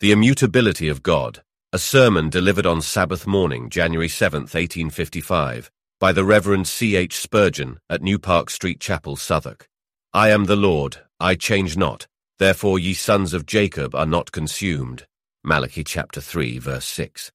The Immutability of God, a sermon delivered on Sabbath morning, January 7, 1855, by the Reverend C. H. Spurgeon at New Park Street Chapel, Southwark. I am the Lord, I change not, therefore ye sons of Jacob are not consumed. Malachi chapter 3, verse 6.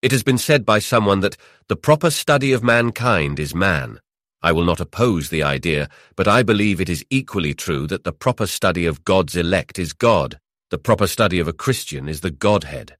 It has been said by someone that the proper study of mankind is man. I will not oppose the idea, but I believe it is equally true that the proper study of God's elect is God. The proper study of a Christian is the Godhead.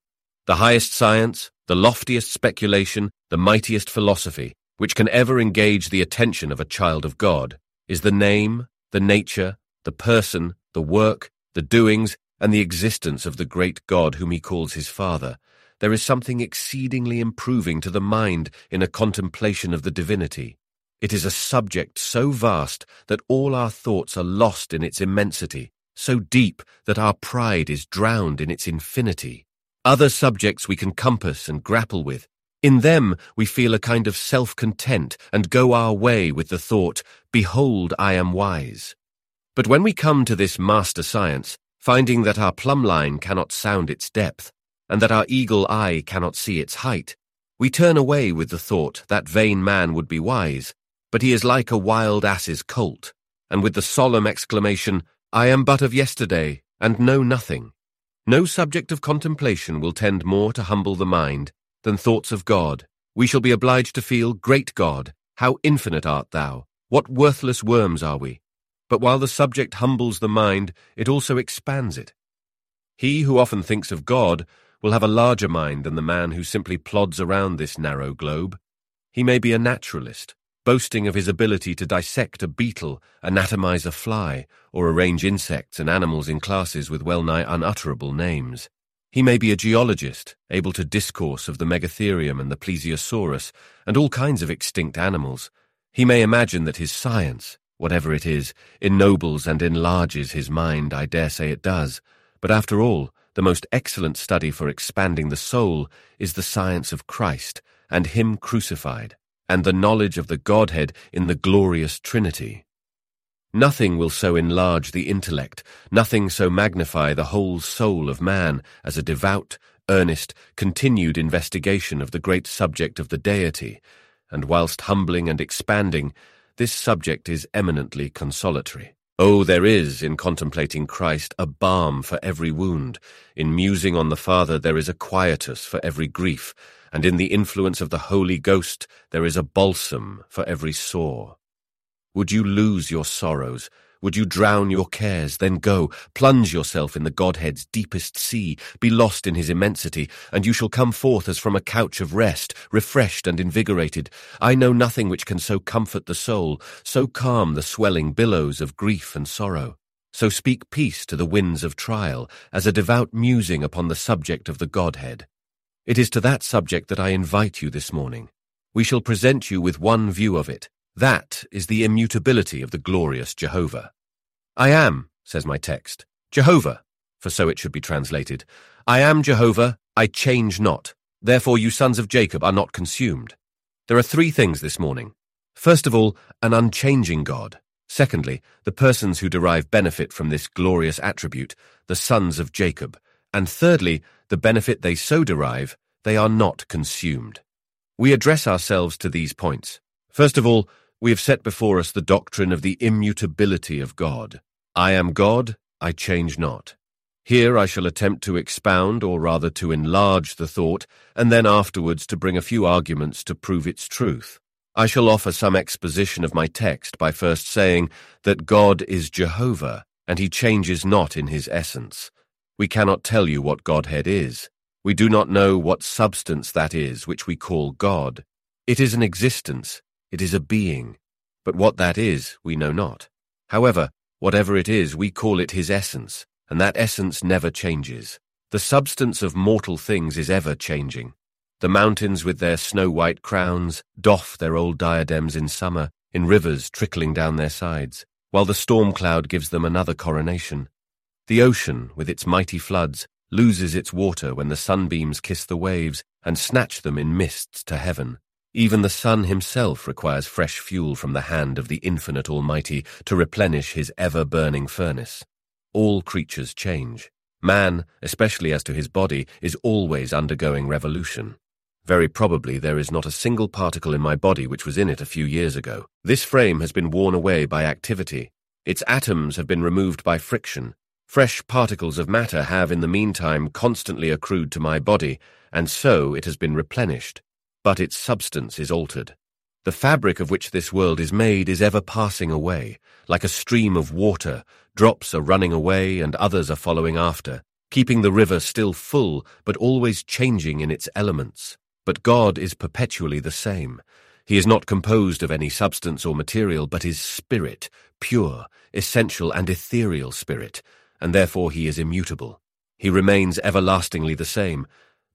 The highest science, the loftiest speculation, the mightiest philosophy, which can ever engage the attention of a child of God, is the name, the nature, the person, the work, the doings, and the existence of the great God whom he calls his Father. There is something exceedingly improving to the mind in a contemplation of the divinity. It is a subject so vast that all our thoughts are lost in its immensity, so deep that our pride is drowned in its infinity. Other subjects we can compass and grapple with. In them we feel a kind of self-content and go our way with the thought, Behold, I am wise. But when we come to this master science, finding that our plumb line cannot sound its depth, and that our eagle eye cannot see its height, we turn away with the thought that vain man would be wise, but he is like a wild ass's colt, and with the solemn exclamation, I am but of yesterday, and know nothing. No subject of contemplation will tend more to humble the mind than thoughts of God. We shall be obliged to feel, Great God, how infinite art thou! What worthless worms are we! But while the subject humbles the mind, it also expands it. He who often thinks of God will have a larger mind than the man who simply plods around this narrow globe. He may be a naturalist, boasting of his ability to dissect a beetle, anatomize a fly, or arrange insects and animals in classes with well-nigh unutterable names. He may be a geologist, able to discourse of the megatherium and the plesiosaurus, and all kinds of extinct animals. He may imagine that his science, whatever it is, ennobles and enlarges his mind, I dare say it does. But after all, the most excellent study for expanding the soul is the science of Christ, and Him crucified and the knowledge of the Godhead in the glorious Trinity. Nothing will so enlarge the intellect, nothing so magnify the whole soul of man as a devout, earnest, continued investigation of the great subject of the deity, and whilst humbling and expanding, this subject is eminently consolatory. Oh, there is, in contemplating Christ, a balm for every wound. In musing on the Father, there is a quietus for every grief, and in the influence of the Holy Ghost there is a balsam for every sore. Would you lose your sorrows? Would you drown your cares? Then go, plunge yourself in the Godhead's deepest sea, be lost in his immensity, and you shall come forth as from a couch of rest, refreshed and invigorated. I know nothing which can so comfort the soul, so calm the swelling billows of grief and sorrow. So speak peace to the winds of trial, as a devout musing upon the subject of the Godhead. It is to that subject that I invite you this morning. We shall present you with one view of it. That is the immutability of the glorious Jehovah. I am, says my text, Jehovah, for so it should be translated. I am Jehovah, I change not. Therefore you sons of Jacob are not consumed. There are three things this morning. First of all, an unchanging God. Secondly, the persons who derive benefit from this glorious attribute, the sons of Jacob. And thirdly, the benefit they so derive, they are not consumed. We address ourselves to these points. First of all, we have set before us the doctrine of the immutability of God. I am God, I change not. Here I shall attempt to expound, or rather to enlarge the thought, and then afterwards to bring a few arguments to prove its truth. I shall offer some exposition of my text by first saying that God is Jehovah, and he changes not in his essence. We cannot tell you what Godhead is. We do not know what substance that is which we call God. It is an existence, it is a being, but what that is we know not. However, whatever it is, we call it his essence, and that essence never changes. The substance of mortal things is ever changing. The mountains with their snow-white crowns doff their old diadems in summer, in rivers trickling down their sides, while the storm cloud gives them another coronation. The ocean, with its mighty floods, loses its water when the sunbeams kiss the waves and snatch them in mists to heaven. Even the sun himself requires fresh fuel from the hand of the infinite Almighty to replenish his ever-burning furnace. All creatures change. Man, especially as to his body, is always undergoing revolution. Very probably there is not a single particle in my body which was in it a few years ago. This frame has been worn away by activity. Its atoms have been removed by friction. Fresh particles of matter have, in the meantime, constantly accrued to my body, and so it has been replenished. But its substance is altered. The fabric of which this world is made is ever passing away, like a stream of water. Drops are running away and others are following after, keeping the river still full, but always changing in its elements. But God is perpetually the same. He is not composed of any substance or material, but is spirit, pure, essential and ethereal spirit, and therefore he is immutable. He remains everlastingly the same.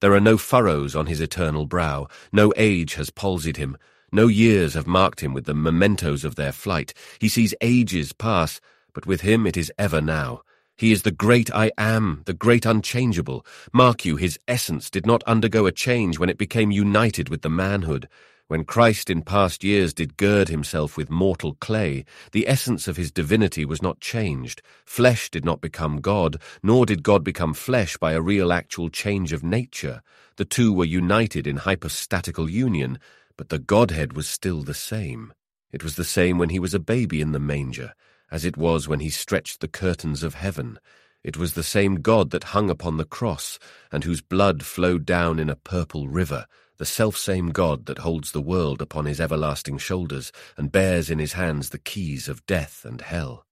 There are no furrows on his eternal brow, no age has palsied him, no years have marked him with the mementos of their flight. He sees ages pass, but with him it is ever now. He is the great I am, the great unchangeable. Mark you, his essence did not undergo a change when it became united with the manhood. When Christ in past years did gird himself with mortal clay, the essence of his divinity was not changed. Flesh did not become God, nor did God become flesh by a real actual change of nature. The two were united in hypostatical union, but the Godhead was still the same. It was the same when he was a baby in the manger as it was when he stretched the curtains of heaven. It was the same God that hung upon the cross, and whose blood flowed down in a purple river, the selfsame God that holds the world upon his everlasting shoulders, and bears in his hands the keys of death and hell.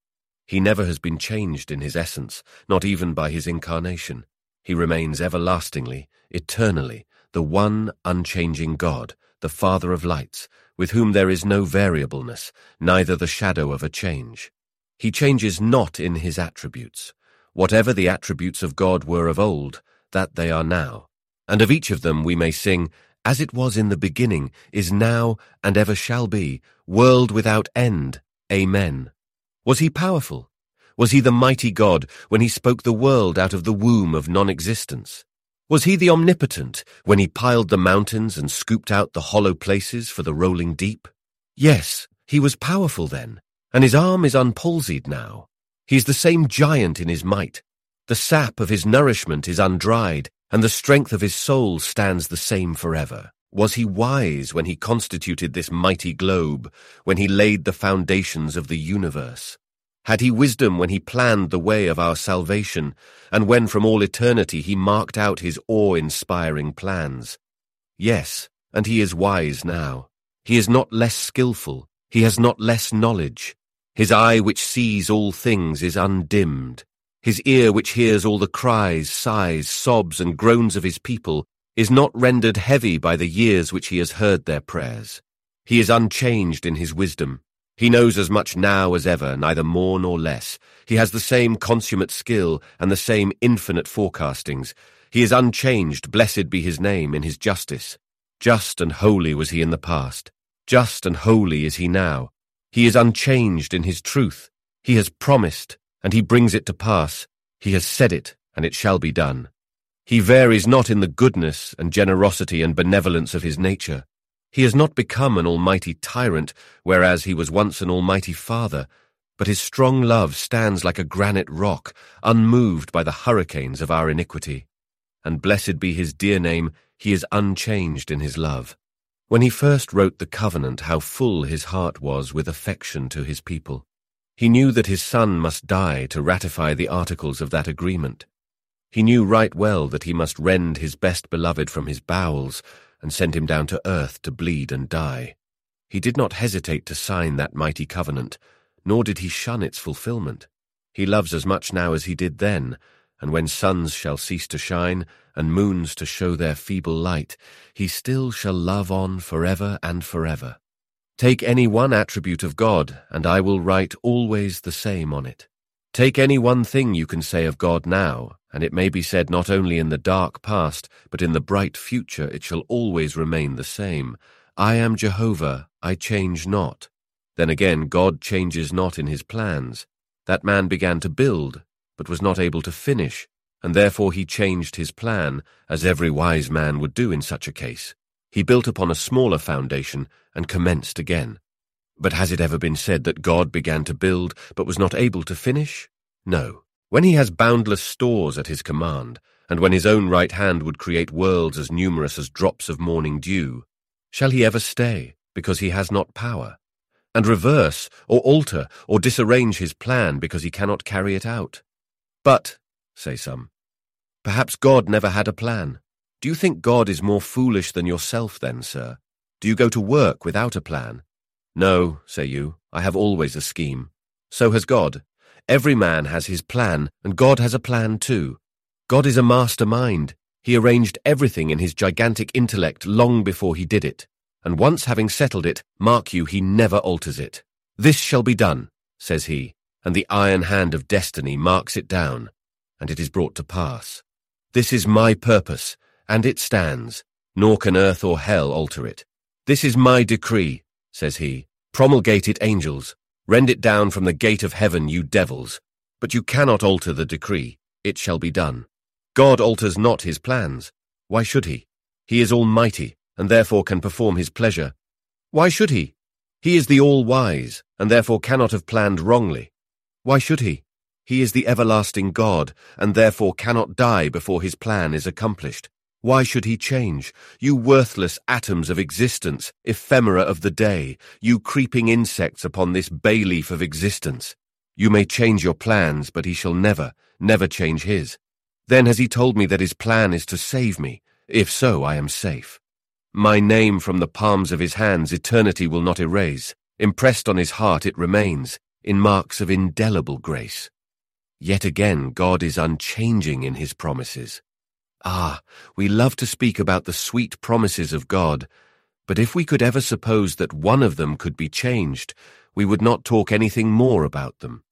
He never has been changed in his essence, not even by his incarnation. He remains everlastingly, eternally, the one unchanging God, the Father of lights, with whom there is no variableness, neither the shadow of a change. He changes not in his attributes. Whatever the attributes of God were of old, that they are now. And of each of them we may sing, As it was in the beginning, is now, and ever shall be, world without end. Amen. Was he powerful? Was he the mighty God when he spoke the world out of the womb of non-existence? Was he the omnipotent when he piled the mountains and scooped out the hollow places for the rolling deep? Yes, he was powerful then, and his arm is unpalsied now. He is the same giant in his might. The sap of his nourishment is undried, and the strength of his soul stands the same forever. Was he wise when he constituted this mighty globe, when he laid the foundations of the universe? Had he wisdom when he planned the way of our salvation, and when from all eternity he marked out his awe-inspiring plans? Yes, and he is wise now. He is not less skilful, he has not less knowledge. His eye which sees all things is undimmed. His ear which hears all the cries, sighs, sobs, and groans of his people is not rendered heavy by the years which he has heard their prayers. He is unchanged in his wisdom. He knows as much now as ever, neither more nor less. He has the same consummate skill and the same infinite forecastings. He is unchanged, blessed be his name, in his justice. Just and holy was he in the past. Just and holy is he now. He is unchanged in his truth. He has promised, and he brings it to pass. He has said it, and it shall be done. He varies not in the goodness and generosity and benevolence of his nature. He has not become an almighty tyrant, whereas he was once an almighty father, but his strong love stands like a granite rock, unmoved by the hurricanes of our iniquity. And blessed be his dear name, he is unchanged in his love. When he first wrote the covenant, how full his heart was with affection to his people. He knew that his son must die to ratify the articles of that agreement. He knew right well that he must rend his best beloved from his bowels and send him down to earth to bleed and die. He did not hesitate to sign that mighty covenant, nor did he shun its fulfillment. He loves as much now as he did then, and when suns shall cease to shine, and moons to show their feeble light, he still shall love on forever and forever. Take any one attribute of God, and I will write always the same on it. Take any one thing you can say of God now, and it may be said not only in the dark past, but in the bright future it shall always remain the same. I am Jehovah, I change not. Then again, God changes not in his plans. That man began to build, but was not able to finish, and therefore he changed his plan, as every wise man would do in such a case. He built upon a smaller foundation and commenced again. But has it ever been said that God began to build but was not able to finish? No. When he has boundless stores at his command, and when his own right hand would create worlds as numerous as drops of morning dew, shall he ever stay, because he has not power? And reverse, or alter, or disarrange his plan because he cannot carry it out? But, say some, perhaps God never had a plan. Do you think God is more foolish than yourself then, sir? Do you go to work without a plan? No, say you, I have always a scheme. So has God. Every man has his plan, and God has a plan too. God is a master mind. He arranged everything in his gigantic intellect long before he did it. And once having settled it, mark you, he never alters it. This shall be done, says he, and the iron hand of destiny marks it down, and it is brought to pass. This is my purpose, and it stands, nor can earth or hell alter it. This is my decree, says he. Promulgate it, angels. Rend it down from the gate of heaven, you devils. But you cannot alter the decree. It shall be done. God alters not his plans. Why should he? He is almighty, and therefore can perform his pleasure. Why should he? He is the all-wise, and therefore cannot have planned wrongly. Why should he? He is the everlasting God, and therefore cannot die before his plan is accomplished. Why should he change? You worthless atoms of existence, ephemera of the day, you creeping insects upon this bay leaf of existence. You may change your plans, but he shall never, never change his. Then has he told me that his plan is to save me. If so, I am safe. My name from the palms of his hands eternity will not erase. Impressed on his heart it remains, in marks of indelible grace. Yet again God is unchanging in his promises. Ah, we love to speak about the sweet promises of God, but if we could ever suppose that one of them could be changed, we would not talk anything more about them.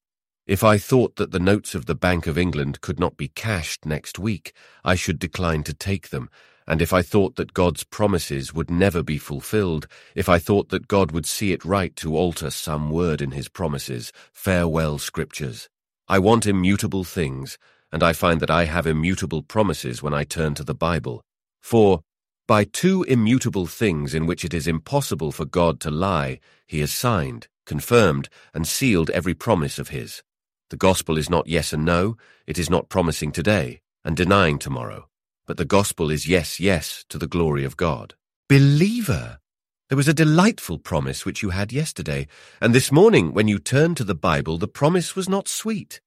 If I thought that the notes of the Bank of England could not be cashed next week, I should decline to take them, and if I thought that God's promises would never be fulfilled, if I thought that God would see it right to alter some word in his promises, farewell scriptures. I want immutable things, and I find that I have immutable promises when I turn to the Bible. For, by two immutable things in which it is impossible for God to lie, he has signed, confirmed, and sealed every promise of his. The gospel is not yes and no, it is not promising today and denying tomorrow, but the gospel is yes, yes to the glory of God. Believer! There was a delightful promise which you had yesterday, and this morning when you turned to the Bible, the promise was not sweet.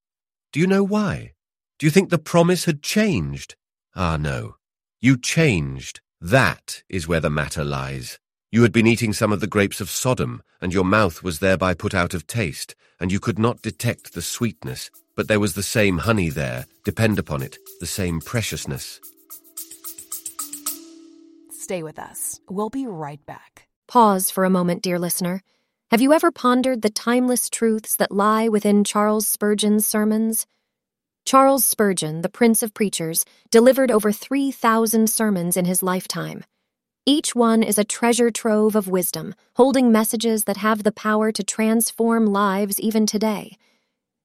Do you know why? Do you think the promise had changed? Ah, no. You changed. That is where the matter lies. You had been eating some of the grapes of Sodom, and your mouth was thereby put out of taste, and you could not detect the sweetness, but there was the same honey there, depend upon it, the same preciousness. Stay with us. We'll be right back. Pause for a moment, dear listener. Have you ever pondered the timeless truths that lie within Charles Spurgeon's sermons? Charles Spurgeon, the Prince of Preachers, delivered over 3,000 sermons in his lifetime. Each one is a treasure trove of wisdom, holding messages that have the power to transform lives even today.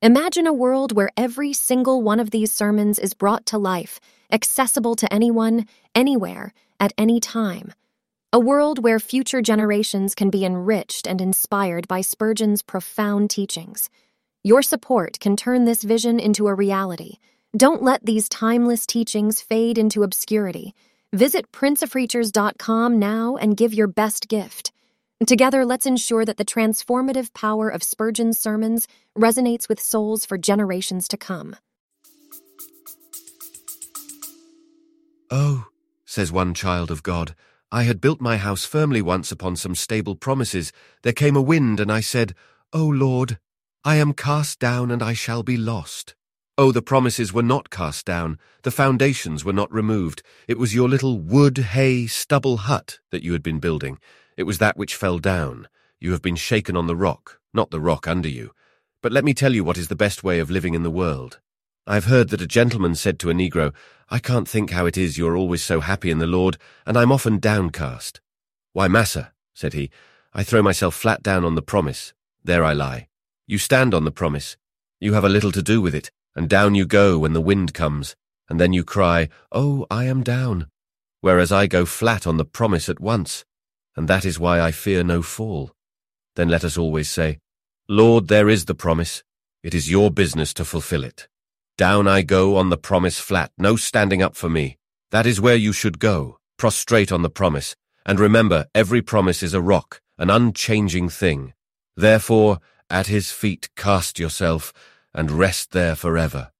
Imagine a world where every single one of these sermons is brought to life, accessible to anyone, anywhere, at any time. A world where future generations can be enriched and inspired by Spurgeon's profound teachings. Your support can turn this vision into a reality. Don't let these timeless teachings fade into obscurity. Visit princeofpreachers.com now and give your best gift. Together, let's ensure that the transformative power of Spurgeon's sermons resonates with souls for generations to come. Oh, says one child of God, I had built my house firmly once upon some stable promises. There came a wind, and I said, O Lord, I am cast down and I shall be lost. Oh, the promises were not cast down, the foundations were not removed. It was your little wood, hay, stubble hut that you had been building. It was that which fell down. You have been shaken on the rock, not the rock under you. But let me tell you what is the best way of living in the world. I have heard that a gentleman said to a negro, I can't think how it is you are always so happy in the Lord, and I'm often downcast. Why, massa, said he, I throw myself flat down on the promise. There I lie. You stand on the promise. You have a little to do with it and down you go when the wind comes, and then you cry, Oh, I am down, whereas I go flat on the promise at once, and that is why I fear no fall. Then let us always say, Lord, there is the promise. It is your business to fulfill it. Down I go on the promise flat, no standing up for me. That is where you should go, prostrate on the promise. And remember, every promise is a rock, an unchanging thing. Therefore, at his feet cast yourself, and rest there forever.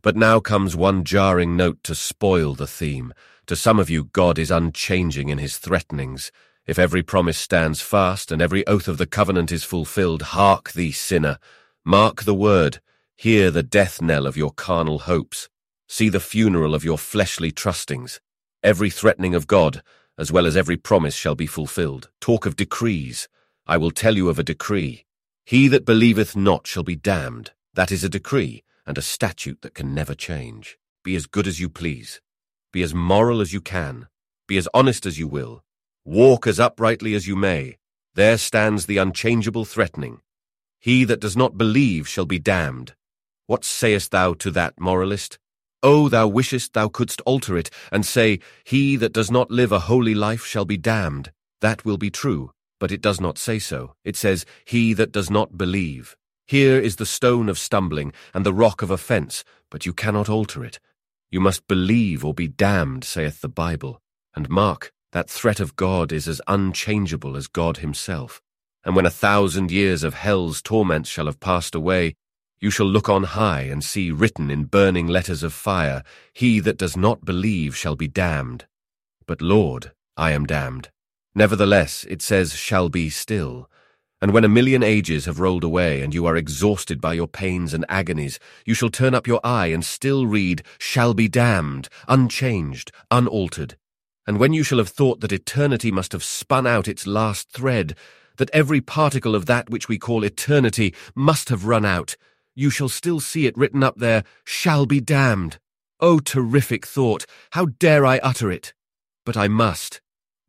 But now comes one jarring note to spoil the theme. To some of you, God is unchanging in his threatenings. If every promise stands fast, and every oath of the covenant is fulfilled, hark thee, sinner. Mark the word. Hear the death knell of your carnal hopes. See the funeral of your fleshly trustings. Every threatening of God, as well as every promise, shall be fulfilled. Talk of decrees. I will tell you of a decree. He that believeth not shall be damned. That is a decree, and a statute that can never change. Be as good as you please. Be as moral as you can. Be as honest as you will. Walk as uprightly as you may. There stands the unchangeable threatening. He that does not believe shall be damned. What sayest thou to that, moralist? Oh, thou wishest thou couldst alter it, and say, He that does not live a holy life shall be damned. That will be true, but it does not say so. It says, He that does not believe. Here is the stone of stumbling, and the rock of offence, but you cannot alter it. You must believe or be damned, saith the Bible. And mark, that threat of God is as unchangeable as God himself. And when a thousand years of hell's torments shall have passed away, you shall look on high and see written in burning letters of fire, He that does not believe shall be damned. But Lord, I am damned. Nevertheless, it says, shall be still. And when a million ages have rolled away, and you are exhausted by your pains and agonies, you shall turn up your eye and still read, shall be damned, unchanged, unaltered. And when you shall have thought that eternity must have spun out its last thread, that every particle of that which we call eternity must have run out, you shall still see it written up there, shall be damned. Oh, terrific thought, how dare I utter it? But I must.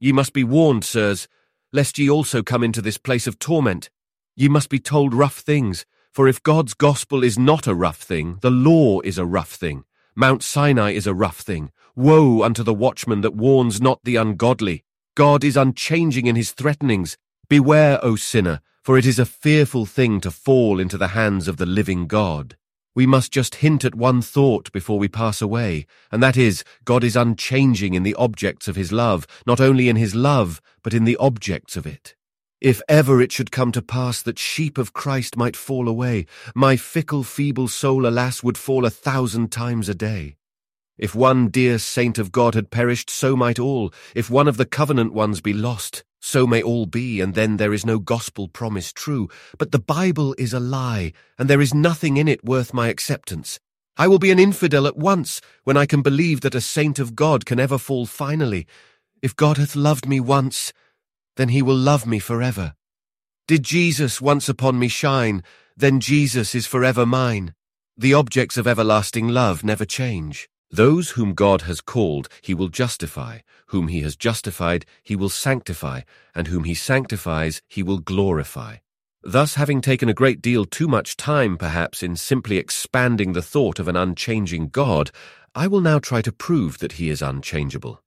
Ye must be warned, sirs, lest ye also come into this place of torment. Ye must be told rough things, for if God's gospel is not a rough thing, the law is a rough thing. Mount Sinai is a rough thing. Woe unto the watchman that warns not the ungodly. God is unchanging in his threatenings. Beware, O sinner, for it is a fearful thing to fall into the hands of the living God. We must just hint at one thought before we pass away, and that is, God is unchanging in the objects of his love, not only in his love, but in the objects of it. If ever it should come to pass that sheep of Christ might fall away, my fickle, feeble soul, alas, would fall a thousand times a day. If one dear saint of God had perished, so might all. If one of the covenant ones be lost, so may all be, and then there is no gospel promise true. But the Bible is a lie, and there is nothing in it worth my acceptance. I will be an infidel at once, when I can believe that a saint of God can ever fall finally. If God hath loved me once, then he will love me forever. Did Jesus once upon me shine, then Jesus is forever mine. The objects of everlasting love never change. Those whom God has called, he will justify. Whom he has justified, he will sanctify. And whom he sanctifies, he will glorify. Thus, having taken a great deal too much time, perhaps, in simply expanding the thought of an unchanging God, I will now try to prove that he is unchangeable.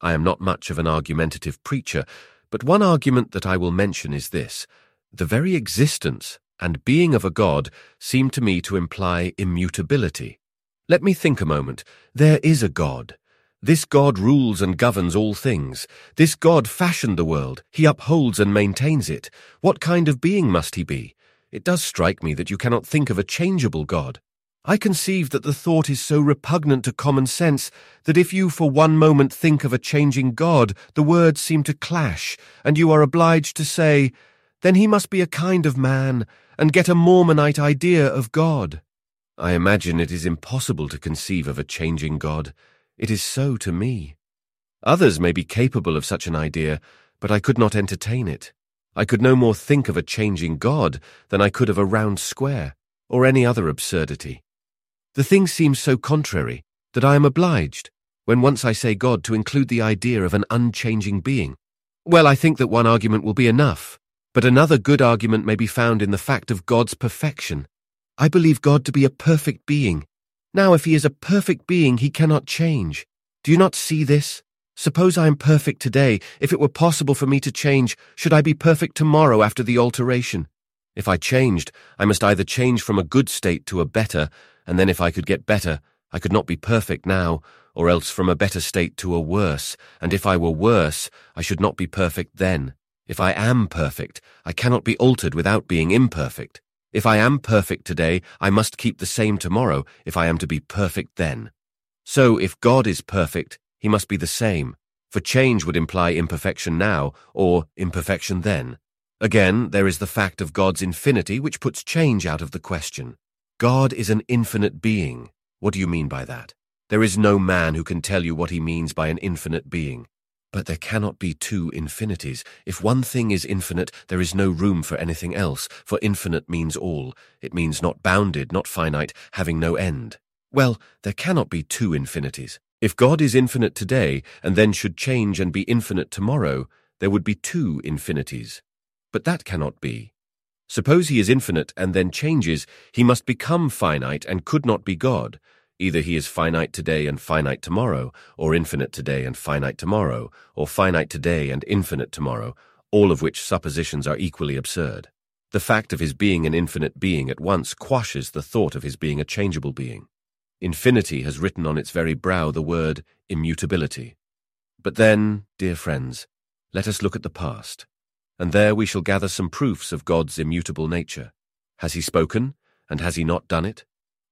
I am not much of an argumentative preacher, but one argument that I will mention is this. The very existence and being of a God seem to me to imply immutability. Let me think a moment. There is a God. This God rules and governs all things. This God fashioned the world. He upholds and maintains it. What kind of being must he be? It does strike me that you cannot think of a changeable God. I conceive that the thought is so repugnant to common sense that if you for one moment think of a changing God, the words seem to clash, and you are obliged to say, then he must be a kind of man, and get a Mormonite idea of God. I imagine it is impossible to conceive of a changing God. It is so to me. Others may be capable of such an idea, but I could not entertain it. I could no more think of a changing God than I could of a round square, or any other absurdity. The thing seems so contrary that I am obliged, when once I say God, to include the idea of an unchanging being. Well, I think that one argument will be enough, but another good argument may be found in the fact of God's perfection. I believe God to be a perfect being. Now, if he is a perfect being, he cannot change. Do you not see this? Suppose I am perfect today. If it were possible for me to change, should I be perfect tomorrow after the alteration? If I changed, I must either change from a good state to a better, and then if I could get better, I could not be perfect now, or else from a better state to a worse, and if I were worse, I should not be perfect then. If I am perfect, I cannot be altered without being imperfect. If I am perfect today, I must keep the same tomorrow if I am to be perfect then. So, if God is perfect, he must be the same, for change would imply imperfection now, or imperfection then. Again, there is the fact of God's infinity which puts change out of the question. God is an infinite being. What do you mean by that? There is no man who can tell you what he means by an infinite being. But there cannot be two infinities. If one thing is infinite, there is no room for anything else, for infinite means all. It means not bounded, not finite, having no end. Well, there cannot be two infinities. If God is infinite today, and then should change and be infinite tomorrow, there would be two infinities. But that cannot be. Suppose he is infinite and then changes, he must become finite and could not be God. Either he is finite today and finite tomorrow, or infinite today and finite tomorrow, or finite today and infinite tomorrow, all of which suppositions are equally absurd. The fact of his being an infinite being at once quashes the thought of his being a changeable being. Infinity has written on its very brow the word immutability. But then, dear friends, let us look at the past and there we shall gather some proofs of God's immutable nature. Has he spoken, and has he not done it?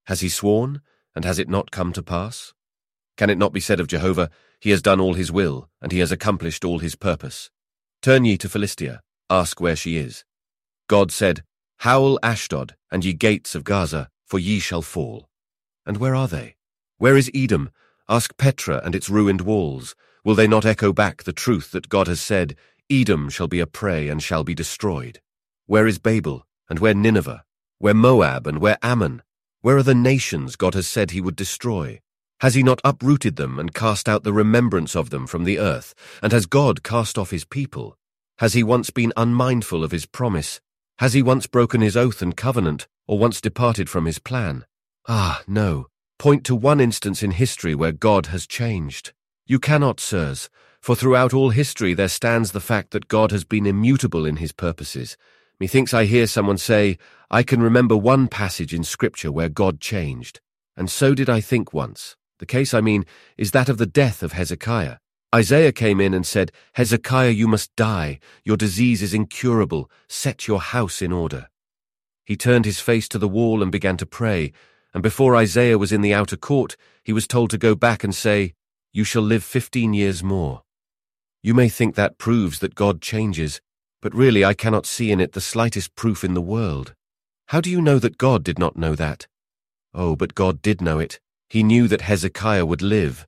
Has he sworn, and has it not come to pass? Can it not be said of Jehovah, He has done all his will, and he has accomplished all his purpose? Turn ye to Philistia, ask where she is. God said, Howl Ashdod, and ye gates of Gaza, for ye shall fall. And where are they? Where is Edom? Ask Petra and its ruined walls. Will they not echo back the truth that God has said, Edom shall be a prey and shall be destroyed. Where is Babel, and where Nineveh? Where Moab, and where Ammon? Where are the nations God has said he would destroy? Has he not uprooted them and cast out the remembrance of them from the earth? And has God cast off his people? Has he once been unmindful of his promise? Has he once broken his oath and covenant, or once departed from his plan? Ah, no. Point to one instance in history where God has changed. You cannot, sirs, for throughout all history there stands the fact that God has been immutable in his purposes. Methinks I hear someone say, I can remember one passage in Scripture where God changed. And so did I think once. The case, I mean, is that of the death of Hezekiah. Isaiah came in and said, Hezekiah, you must die. Your disease is incurable. Set your house in order. He turned his face to the wall and began to pray, and before Isaiah was in the outer court, he was told to go back and say, You shall live fifteen years more. You may think that proves that God changes, but really I cannot see in it the slightest proof in the world. How do you know that God did not know that? Oh, but God did know it. He knew that Hezekiah would live.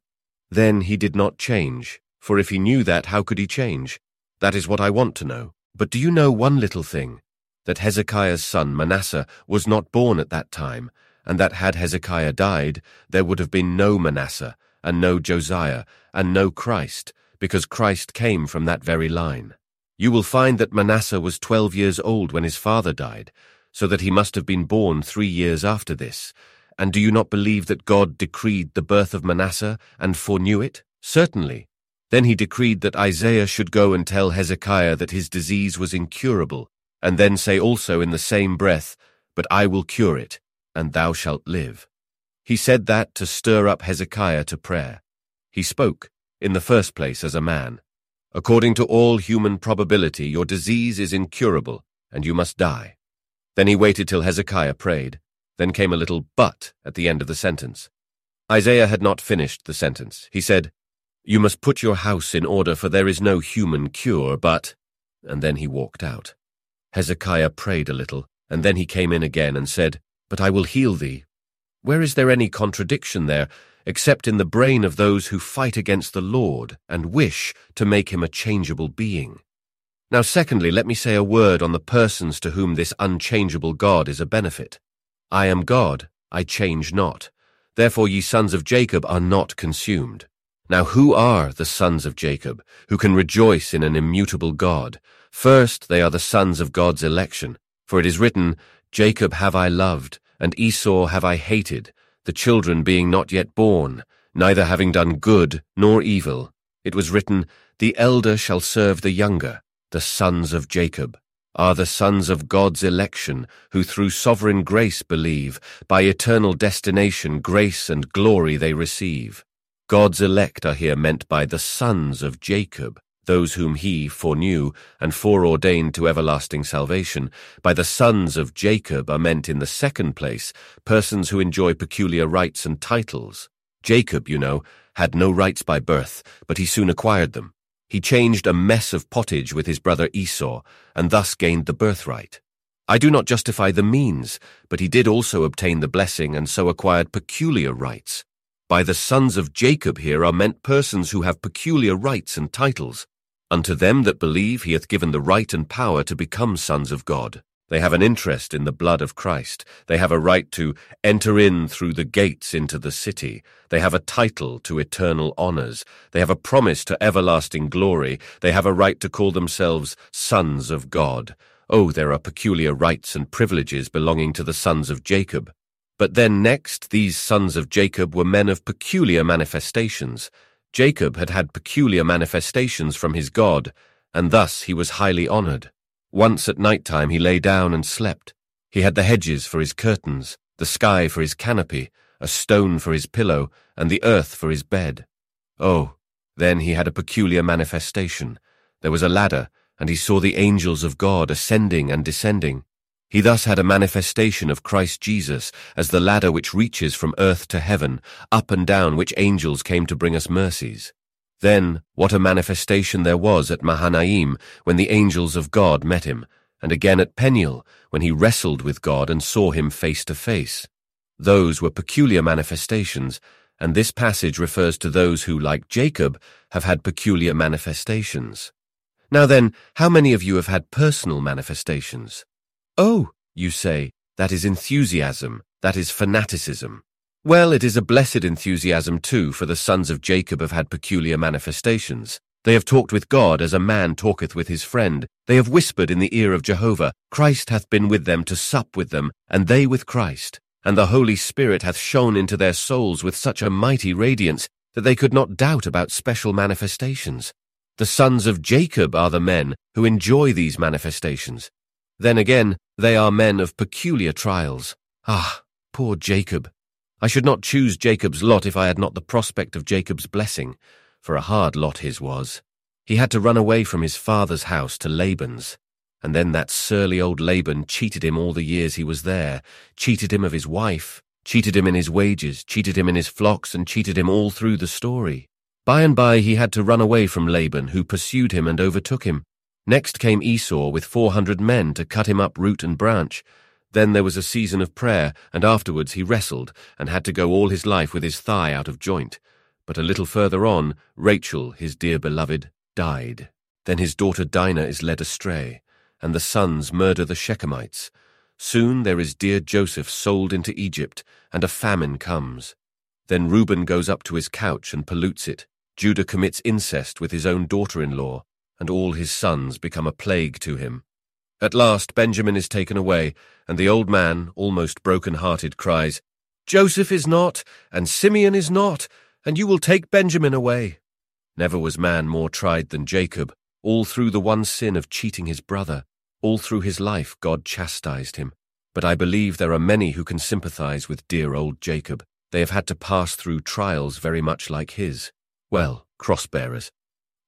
Then he did not change, for if he knew that, how could he change? That is what I want to know. But do you know one little thing? That Hezekiah's son Manasseh was not born at that time, and that had Hezekiah died, there would have been no Manasseh, and no Josiah, and no Christ, because Christ came from that very line. You will find that Manasseh was twelve years old when his father died, so that he must have been born three years after this. And do you not believe that God decreed the birth of Manasseh and foreknew it? Certainly. Then he decreed that Isaiah should go and tell Hezekiah that his disease was incurable, and then say also in the same breath, But I will cure it, and thou shalt live. He said that to stir up Hezekiah to prayer. He spoke, in the first place as a man. According to all human probability, your disease is incurable, and you must die. Then he waited till Hezekiah prayed. Then came a little but at the end of the sentence. Isaiah had not finished the sentence. He said, You must put your house in order, for there is no human cure, but... And then he walked out. Hezekiah prayed a little, and then he came in again and said, But I will heal thee. Where is there any contradiction there? Except in the brain of those who fight against the Lord and wish to make him a changeable being. Now, secondly, let me say a word on the persons to whom this unchangeable God is a benefit. I am God, I change not. Therefore, ye sons of Jacob are not consumed. Now, who are the sons of Jacob, who can rejoice in an immutable God? First, they are the sons of God's election. For it is written, Jacob have I loved, and Esau have I hated, the children being not yet born, neither having done good nor evil. It was written, The elder shall serve the younger, the sons of Jacob. are the sons of God's election, who through sovereign grace believe, by eternal destination grace and glory they receive. God's elect are here meant by the sons of Jacob, those whom he foreknew and foreordained to everlasting salvation. By the sons of Jacob are meant in the second place persons who enjoy peculiar rights and titles. Jacob, you know, had no rights by birth, but he soon acquired them. He changed a mess of pottage with his brother Esau, and thus gained the birthright. I do not justify the means, but he did also obtain the blessing and so acquired peculiar rights. By the sons of Jacob here are meant persons who have peculiar rights and titles. Unto them that believe he hath given the right and power to become sons of God. They have an interest in the blood of Christ. They have a right to enter in through the gates into the city. They have a title to eternal honors. They have a promise to everlasting glory. They have a right to call themselves sons of God. Oh, there are peculiar rights and privileges belonging to the sons of Jacob. But then next, these sons of Jacob were men of peculiar manifestations. Jacob had had peculiar manifestations from his God, and thus he was highly honored. Once at night time he lay down and slept. He had the hedges for his curtains, the sky for his canopy, a stone for his pillow, and the earth for his bed. Oh, then he had a peculiar manifestation. There was a ladder, and he saw the angels of God ascending and descending. He thus had a manifestation of Christ Jesus as the ladder which reaches from earth to heaven, up and down which angels came to bring us mercies. Then what a manifestation there was at Mahanaim when the angels of God met him, and again at Peniel when he wrestled with God and saw him face to face. Those were peculiar manifestations, and this passage refers to those who, like Jacob, have had peculiar manifestations. Now then, how many of you have had personal manifestations? Oh, you say, that is enthusiasm, that is fanaticism. Well, it is a blessed enthusiasm too, for the sons of Jacob have had peculiar manifestations. They have talked with God as a man talketh with his friend. They have whispered in the ear of Jehovah. Christ hath been with them to sup with them, and they with Christ. And the Holy Spirit hath shone into their souls with such a mighty radiance that they could not doubt about special manifestations. The sons of Jacob are the men who enjoy these manifestations. Then again, they are men of peculiar trials. Ah, poor Jacob! I should not choose Jacob's lot if I had not the prospect of Jacob's blessing, for a hard lot his was. He had to run away from his father's house to Laban's, and then that surly old Laban cheated him all the years he was there, cheated him of his wife, cheated him in his wages, cheated him in his flocks, and cheated him all through the story. By and by he had to run away from Laban, who pursued him and overtook him. Next came Esau with four hundred men to cut him up root and branch, then there was a season of prayer, and afterwards he wrestled, and had to go all his life with his thigh out of joint. But a little further on, Rachel, his dear beloved, died. Then his daughter Dinah is led astray, and the sons murder the Shechemites. Soon there is dear Joseph sold into Egypt, and a famine comes. Then Reuben goes up to his couch and pollutes it. Judah commits incest with his own daughter-in-law, and all his sons become a plague to him. At last Benjamin is taken away, and the old man, almost broken-hearted, cries, Joseph is not, and Simeon is not, and you will take Benjamin away. Never was man more tried than Jacob, all through the one sin of cheating his brother. All through his life God chastised him. But I believe there are many who can sympathize with dear old Jacob. They have had to pass through trials very much like his. Well, cross-bearers.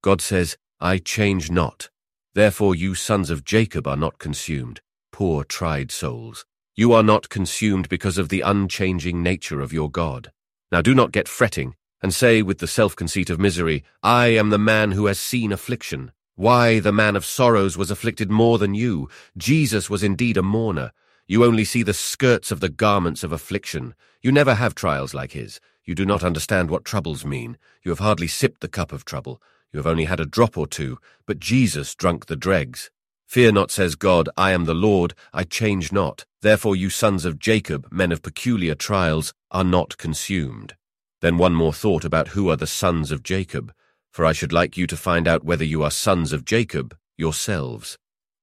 God says, I change not. Therefore you sons of Jacob are not consumed, poor tried souls. You are not consumed because of the unchanging nature of your God. Now do not get fretting, and say with the self-conceit of misery, I am the man who has seen affliction. Why, the man of sorrows was afflicted more than you. Jesus was indeed a mourner. You only see the skirts of the garments of affliction. You never have trials like his. You do not understand what troubles mean. You have hardly sipped the cup of trouble. You have only had a drop or two, but Jesus drunk the dregs. Fear not, says God, I am the Lord, I change not. Therefore you sons of Jacob, men of peculiar trials, are not consumed. Then one more thought about who are the sons of Jacob, for I should like you to find out whether you are sons of Jacob yourselves.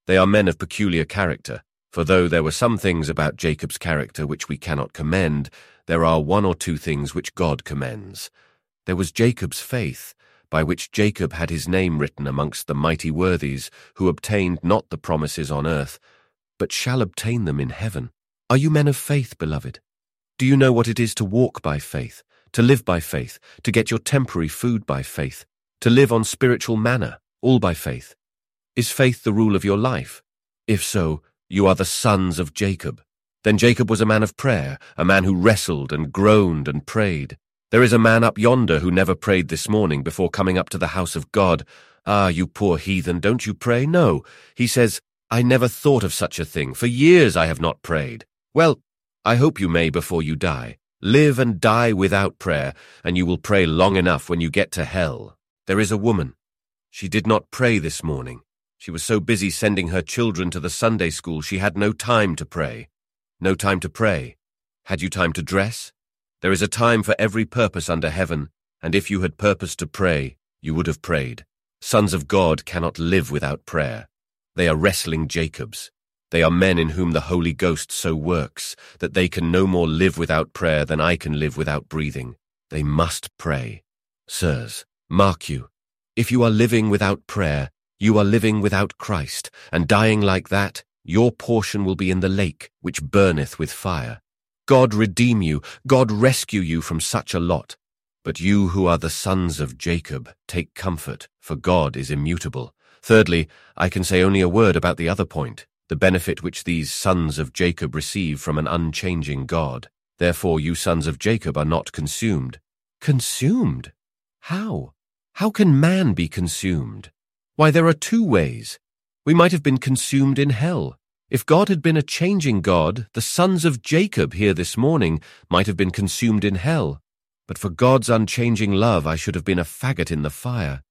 They are men of peculiar character, for though there were some things about Jacob's character which we cannot commend, there are one or two things which God commends. There was Jacob's faith, by which Jacob had his name written amongst the mighty worthies, who obtained not the promises on earth, but shall obtain them in heaven. Are you men of faith, beloved? Do you know what it is to walk by faith, to live by faith, to get your temporary food by faith, to live on spiritual manna, all by faith? Is faith the rule of your life? If so, you are the sons of Jacob. Then Jacob was a man of prayer, a man who wrestled and groaned and prayed. There is a man up yonder who never prayed this morning before coming up to the house of God. Ah, you poor heathen, don't you pray? No. He says, I never thought of such a thing. For years I have not prayed. Well, I hope you may before you die. Live and die without prayer, and you will pray long enough when you get to hell. There is a woman. She did not pray this morning. She was so busy sending her children to the Sunday school she had no time to pray. No time to pray. Had you time to dress? There is a time for every purpose under heaven, and if you had purposed to pray, you would have prayed. Sons of God cannot live without prayer. They are wrestling Jacobs. They are men in whom the Holy Ghost so works that they can no more live without prayer than I can live without breathing. They must pray. Sirs, mark you. If you are living without prayer, you are living without Christ, and dying like that, your portion will be in the lake, which burneth with fire. God redeem you, God rescue you from such a lot. But you who are the sons of Jacob, take comfort, for God is immutable. Thirdly, I can say only a word about the other point, the benefit which these sons of Jacob receive from an unchanging God. Therefore you sons of Jacob are not consumed. Consumed? How? How can man be consumed? Why, there are two ways. We might have been consumed in hell. If God had been a changing God, the sons of Jacob here this morning might have been consumed in hell. But for God's unchanging love, I should have been a faggot in the fire.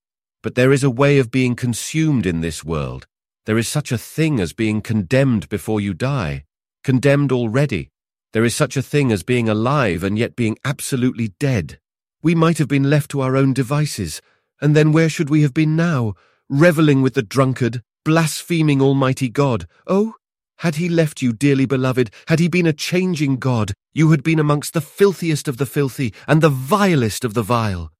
But there is a way of being consumed in this world. There is such a thing as being condemned before you die. Condemned already. There is such a thing as being alive and yet being absolutely dead. We might have been left to our own devices, and then where should we have been now? Revelling with the drunkard, blaspheming Almighty God. Oh, had he left you, dearly beloved, had he been a changing God, you had been amongst the filthiest of the filthy and the vilest of the vile.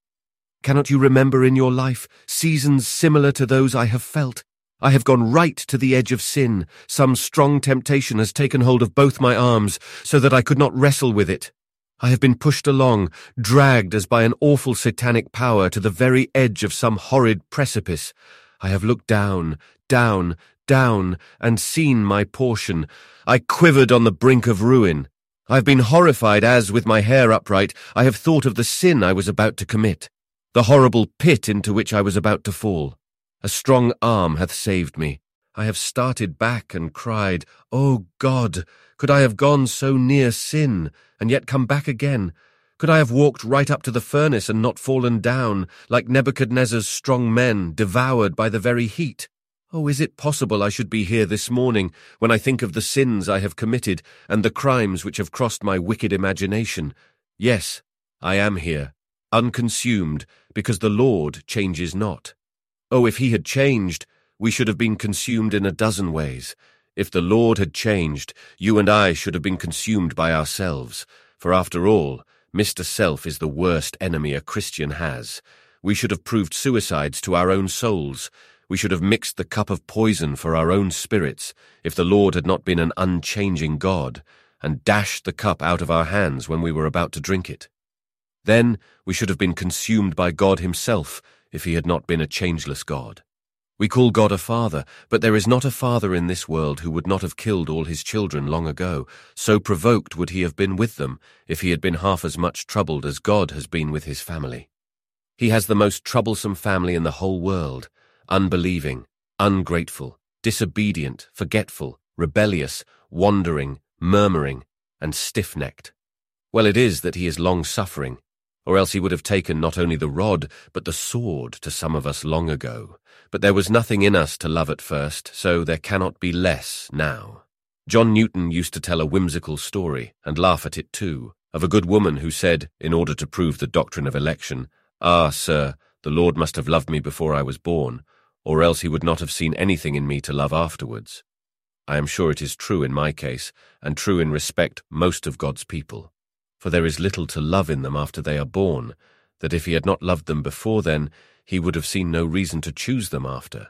Cannot you remember in your life seasons similar to those I have felt? I have gone right to the edge of sin. Some strong temptation has taken hold of both my arms, so that I could not wrestle with it. I have been pushed along, dragged as by an awful satanic power to the very edge of some horrid precipice. I have looked down, down, down, and seen my portion. I quivered on the brink of ruin. I have been horrified as, with my hair upright, I have thought of the sin I was about to commit, the horrible pit into which I was about to fall. A strong arm hath saved me. I have started back and cried, O oh God, could I have gone so near sin, and yet come back again? Could I have walked right up to the furnace and not fallen down, like Nebuchadnezzar's strong men, devoured by the very heat? Oh, is it possible I should be here this morning, when I think of the sins I have committed, and the crimes which have crossed my wicked imagination? Yes, I am here, unconsumed, because the Lord changes not. Oh, if he had changed, we should have been consumed in a dozen ways. If the Lord had changed, you and I should have been consumed by ourselves. For after all, Mr. Self is the worst enemy a Christian has. We should have proved suicides to our own souls. We should have mixed the cup of poison for our own spirits, if the Lord had not been an unchanging God, and dashed the cup out of our hands when we were about to drink it. Then we should have been consumed by God himself, if he had not been a changeless God. We call God a father, but there is not a father in this world who would not have killed all his children long ago. So provoked would he have been with them, if he had been half as much troubled as God has been with his family. He has the most troublesome family in the whole world, unbelieving, ungrateful, disobedient, forgetful, rebellious, wandering, murmuring, and stiff-necked. Well, it is that he is long-suffering, or else he would have taken not only the rod, but the sword to some of us long ago. But there was nothing in us to love at first, so there cannot be less now. John Newton used to tell a whimsical story, and laugh at it too, of a good woman who said, in order to prove the doctrine of election, Ah, sir, the Lord must have loved me before I was born, or else he would not have seen anything in me to love afterwards. I am sure it is true in my case, and true in respect most of God's people for there is little to love in them after they are born, that if he had not loved them before then, he would have seen no reason to choose them after.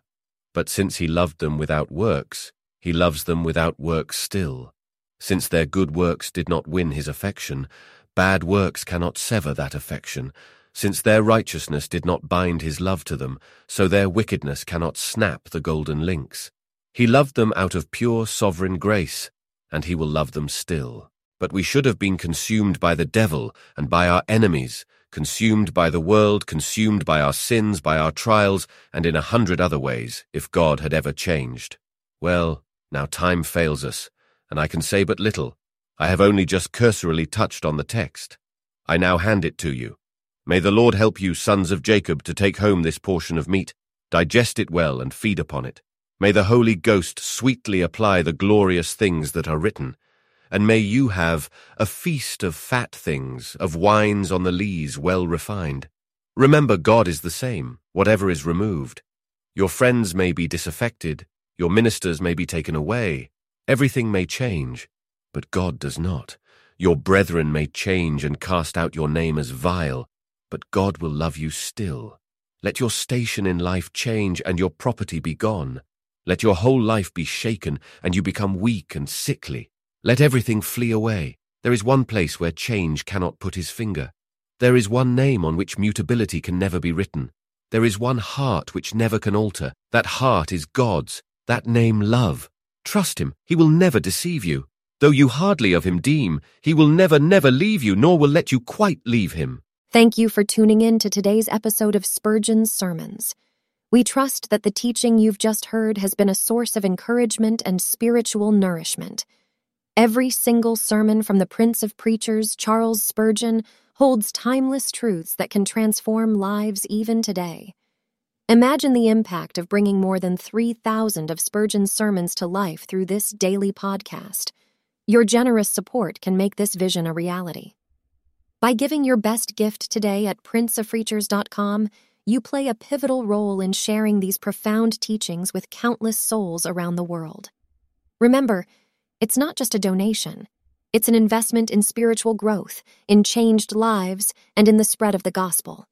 But since he loved them without works, he loves them without works still. Since their good works did not win his affection, bad works cannot sever that affection. Since their righteousness did not bind his love to them, so their wickedness cannot snap the golden links. He loved them out of pure sovereign grace, and he will love them still. But we should have been consumed by the devil and by our enemies, consumed by the world, consumed by our sins, by our trials, and in a hundred other ways, if God had ever changed. Well, now time fails us, and I can say but little. I have only just cursorily touched on the text. I now hand it to you. May the Lord help you, sons of Jacob, to take home this portion of meat, digest it well, and feed upon it. May the Holy Ghost sweetly apply the glorious things that are written, and may you have a feast of fat things, of wines on the lees well refined. Remember God is the same, whatever is removed. Your friends may be disaffected, your ministers may be taken away, everything may change, but God does not. Your brethren may change and cast out your name as vile, but God will love you still. Let your station in life change and your property be gone. Let your whole life be shaken and you become weak and sickly. Let everything flee away. There is one place where change cannot put his finger. There is one name on which mutability can never be written. There is one heart which never can alter. That heart is God's. That name love. Trust him. He will never deceive you. Though you hardly of him deem, he will never, never leave you, nor will let you quite leave him. Thank you for tuning in to today's episode of Spurgeon's Sermons. We trust that the teaching you've just heard has been a source of encouragement and spiritual nourishment. Every single sermon from the Prince of Preachers, Charles Spurgeon, holds timeless truths that can transform lives even today. Imagine the impact of bringing more than 3,000 of Spurgeon's sermons to life through this daily podcast. Your generous support can make this vision a reality. By giving your best gift today at princeofpreachers.com, you play a pivotal role in sharing these profound teachings with countless souls around the world. Remember, it's not just a donation, it's an investment in spiritual growth, in changed lives, and in the spread of the gospel.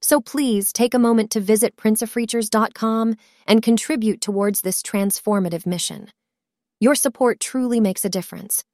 So please take a moment to visit princeofpreachers.com and contribute towards this transformative mission. Your support truly makes a difference,